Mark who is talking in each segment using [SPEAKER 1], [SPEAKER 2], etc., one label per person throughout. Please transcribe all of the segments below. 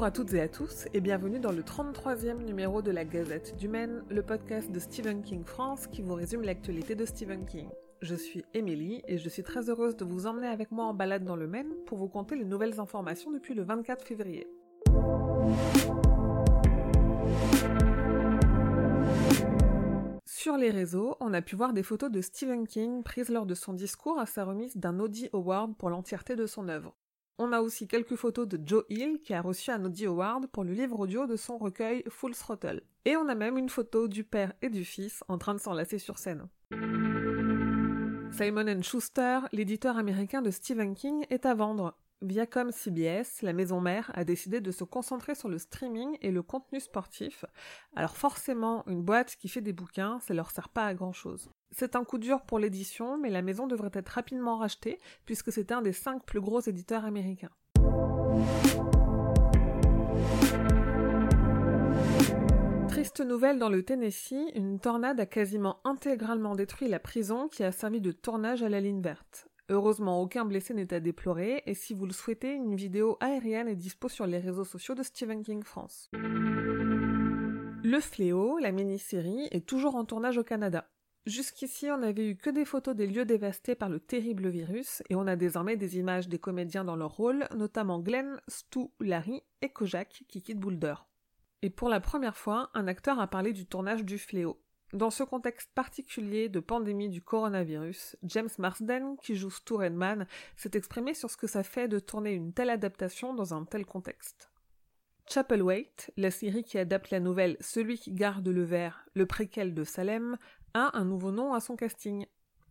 [SPEAKER 1] Bonjour à toutes et à tous et bienvenue dans le 33e numéro de la Gazette du Maine, le podcast de Stephen King France qui vous résume l'actualité de Stephen King. Je suis Émilie et je suis très heureuse de vous emmener avec moi en balade dans le Maine pour vous conter les nouvelles informations depuis le 24 février. Sur les réseaux, on a pu voir des photos de Stephen King prises lors de son discours à sa remise d'un Audi Award pour l'entièreté de son œuvre. On a aussi quelques photos de Joe Hill qui a reçu un Audi Award pour le livre audio de son recueil Full Throttle. Et on a même une photo du père et du fils en train de s'enlacer sur scène. Simon Schuster, l'éditeur américain de Stephen King, est à vendre. Viacom CBS, la maison mère, a décidé de se concentrer sur le streaming et le contenu sportif. Alors forcément, une boîte qui fait des bouquins, ça leur sert pas à grand chose. C'est un coup dur pour l'édition, mais la maison devrait être rapidement rachetée, puisque c'est un des cinq plus gros éditeurs américains. Triste nouvelle dans le Tennessee, une tornade a quasiment intégralement détruit la prison qui a servi de tournage à la ligne verte. Heureusement, aucun blessé n'est à déplorer, et si vous le souhaitez, une vidéo aérienne est dispo sur les réseaux sociaux de Stephen King France. Le Fléau, la mini-série, est toujours en tournage au Canada. Jusqu'ici, on n'avait eu que des photos des lieux dévastés par le terrible virus, et on a désormais des images des comédiens dans leur rôle, notamment Glenn, Stu, Larry et Kojak qui quittent Boulder. Et pour la première fois, un acteur a parlé du tournage du Fléau. Dans ce contexte particulier de pandémie du coronavirus, James Marsden, qui joue Stu Redman, s'est exprimé sur ce que ça fait de tourner une telle adaptation dans un tel contexte. Chapelwaite, la série qui adapte la nouvelle Celui qui garde le verre, le préquel de Salem, a un nouveau nom à son casting.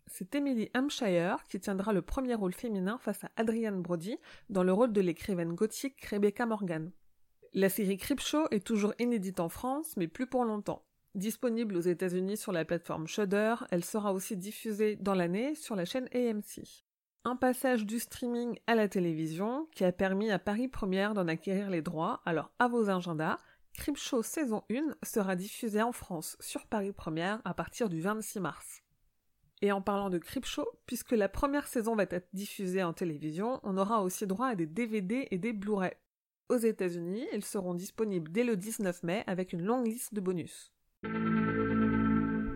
[SPEAKER 1] C'est Emily Hampshire qui tiendra le premier rôle féminin face à Adrienne Brody dans le rôle de l'écrivaine gothique Rebecca Morgan. La série Creepshow est toujours inédite en France, mais plus pour longtemps. Disponible aux États-Unis sur la plateforme Shudder, elle sera aussi diffusée dans l'année sur la chaîne AMC. Un passage du streaming à la télévision qui a permis à Paris Première d'en acquérir les droits, alors à vos agendas, Creepshow saison 1 sera diffusée en France sur Paris Première à partir du 26 mars. Et en parlant de Creepshow, puisque la première saison va être diffusée en télévision, on aura aussi droit à des DVD et des Blu-ray. Aux États-Unis, ils seront disponibles dès le 19 mai avec une longue liste de bonus.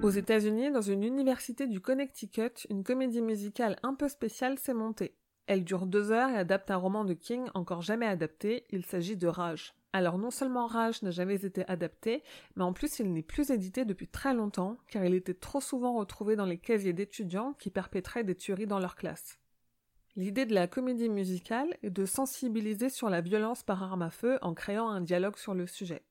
[SPEAKER 1] Aux États-Unis, dans une université du Connecticut, une comédie musicale un peu spéciale s'est montée. Elle dure deux heures et adapte un roman de King encore jamais adapté, il s'agit de Rage. Alors non seulement Rage n'a jamais été adapté, mais en plus il n'est plus édité depuis très longtemps, car il était trop souvent retrouvé dans les casiers d'étudiants qui perpétraient des tueries dans leur classe. L'idée de la comédie musicale est de sensibiliser sur la violence par arme à feu en créant un dialogue sur le sujet.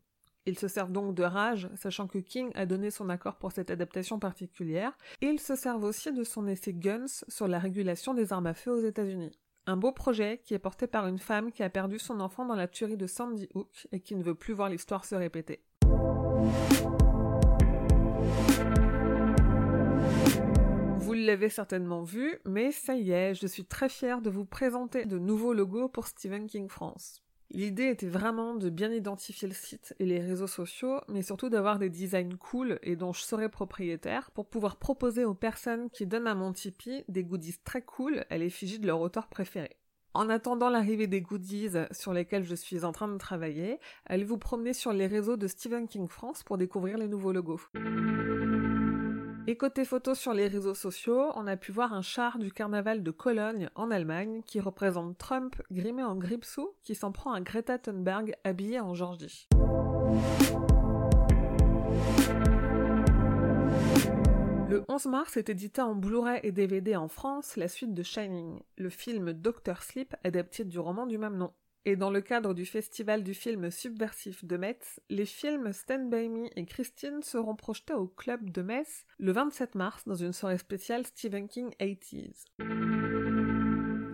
[SPEAKER 1] Ils se servent donc de rage, sachant que King a donné son accord pour cette adaptation particulière, et ils se servent aussi de son essai Guns sur la régulation des armes à feu aux États-Unis. Un beau projet qui est porté par une femme qui a perdu son enfant dans la tuerie de Sandy Hook et qui ne veut plus voir l'histoire se répéter. Vous l'avez certainement vu, mais ça y est, je suis très fière de vous présenter de nouveaux logos pour Stephen King France. L'idée était vraiment de bien identifier le site et les réseaux sociaux, mais surtout d'avoir des designs cool et dont je serai propriétaire pour pouvoir proposer aux personnes qui donnent à mon Tipeee des goodies très cool à l'effigie de leur auteur préféré. En attendant l'arrivée des goodies sur lesquels je suis en train de travailler, allez vous promener sur les réseaux de Stephen King France pour découvrir les nouveaux logos. Et côté photo sur les réseaux sociaux, on a pu voir un char du carnaval de Cologne en Allemagne qui représente Trump grimé en gripsou qui s'en prend à Greta Thunberg habillée en Georgie. Le 11 mars est édité en Blu-ray et DVD en France la suite de Shining, le film Doctor Sleep adapté du roman du même nom. Et dans le cadre du festival du film subversif de Metz, les films Stand By Me et Christine seront projetés au club de Metz le 27 mars dans une soirée spéciale Stephen King 80s.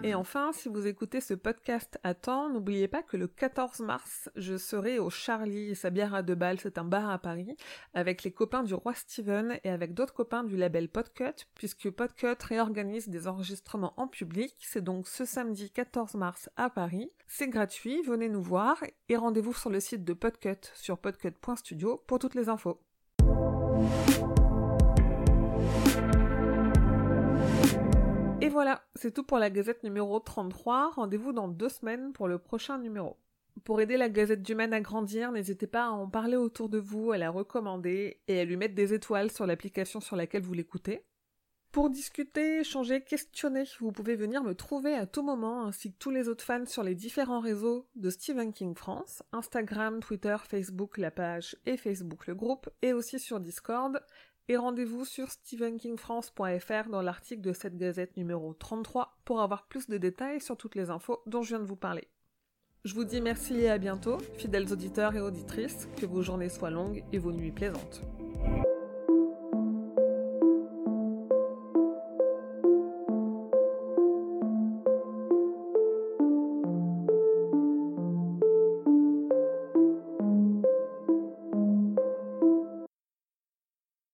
[SPEAKER 1] Et enfin, si vous écoutez ce podcast à temps, n'oubliez pas que le 14 mars, je serai au Charlie, sa bière à deux balles, c'est un bar à Paris, avec les copains du roi Steven et avec d'autres copains du label Podcut, puisque Podcut réorganise des enregistrements en public. C'est donc ce samedi 14 mars à Paris. C'est gratuit, venez nous voir et rendez-vous sur le site de Podcut sur podcut.studio pour toutes les infos. Et voilà, c'est tout pour la gazette numéro 33. Rendez-vous dans deux semaines pour le prochain numéro. Pour aider la Gazette du Maine à grandir, n'hésitez pas à en parler autour de vous, à la recommander et à lui mettre des étoiles sur l'application sur laquelle vous l'écoutez. Pour discuter, échanger, questionner, vous pouvez venir me trouver à tout moment, ainsi que tous les autres fans sur les différents réseaux de Stephen King France, Instagram, Twitter, Facebook, la page et Facebook le groupe, et aussi sur Discord. Et rendez-vous sur stephenkingfrance.fr dans l'article de cette gazette numéro 33 pour avoir plus de détails sur toutes les infos dont je viens de vous parler. Je vous dis merci et à bientôt, fidèles auditeurs et auditrices, que vos journées soient longues et vos nuits plaisantes.